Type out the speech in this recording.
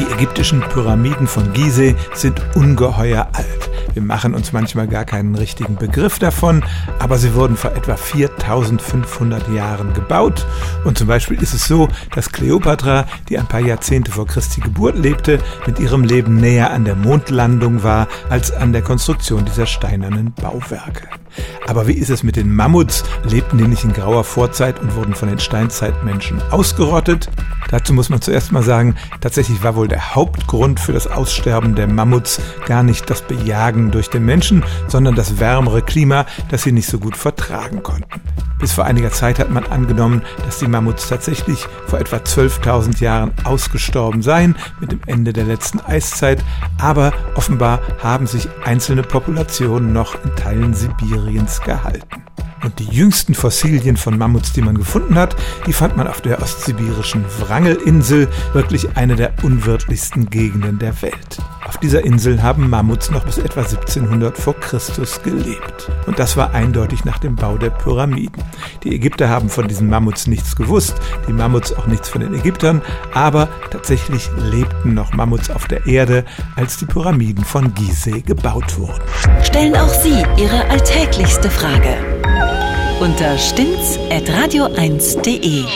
Die ägyptischen Pyramiden von Gizeh sind ungeheuer alt. Wir machen uns manchmal gar keinen richtigen Begriff davon, aber sie wurden vor etwa 4500 Jahren gebaut. Und zum Beispiel ist es so, dass Kleopatra, die ein paar Jahrzehnte vor Christi Geburt lebte, mit ihrem Leben näher an der Mondlandung war als an der Konstruktion dieser steinernen Bauwerke. Aber wie ist es mit den Mammuts? Lebten die nicht in grauer Vorzeit und wurden von den Steinzeitmenschen ausgerottet? Dazu muss man zuerst mal sagen, tatsächlich war wohl der Hauptgrund für das Aussterben der Mammuts gar nicht das Bejagen durch den Menschen, sondern das wärmere Klima, das sie nicht so gut vertragen konnten. Bis vor einiger Zeit hat man angenommen, dass die Mammuts tatsächlich vor etwa 12.000 Jahren ausgestorben seien mit dem Ende der letzten Eiszeit, aber offenbar haben sich einzelne Populationen noch in Teilen Sibiriens gehalten. Und die jüngsten Fossilien von Mammuts, die man gefunden hat, die fand man auf der ostsibirischen Wrangelinsel, wirklich eine der unwirtlichsten Gegenden der Welt. Auf dieser Insel haben Mammuts noch bis etwa 1700 vor Christus gelebt. Und das war eindeutig nach dem Bau der Pyramiden. Die Ägypter haben von diesen Mammuts nichts gewusst, die Mammuts auch nichts von den Ägyptern, aber tatsächlich lebten noch Mammuts auf der Erde, als die Pyramiden von Gizeh gebaut wurden. Stellen auch Sie Ihre alltäglichste Frage unter stimmtz.radio1.de.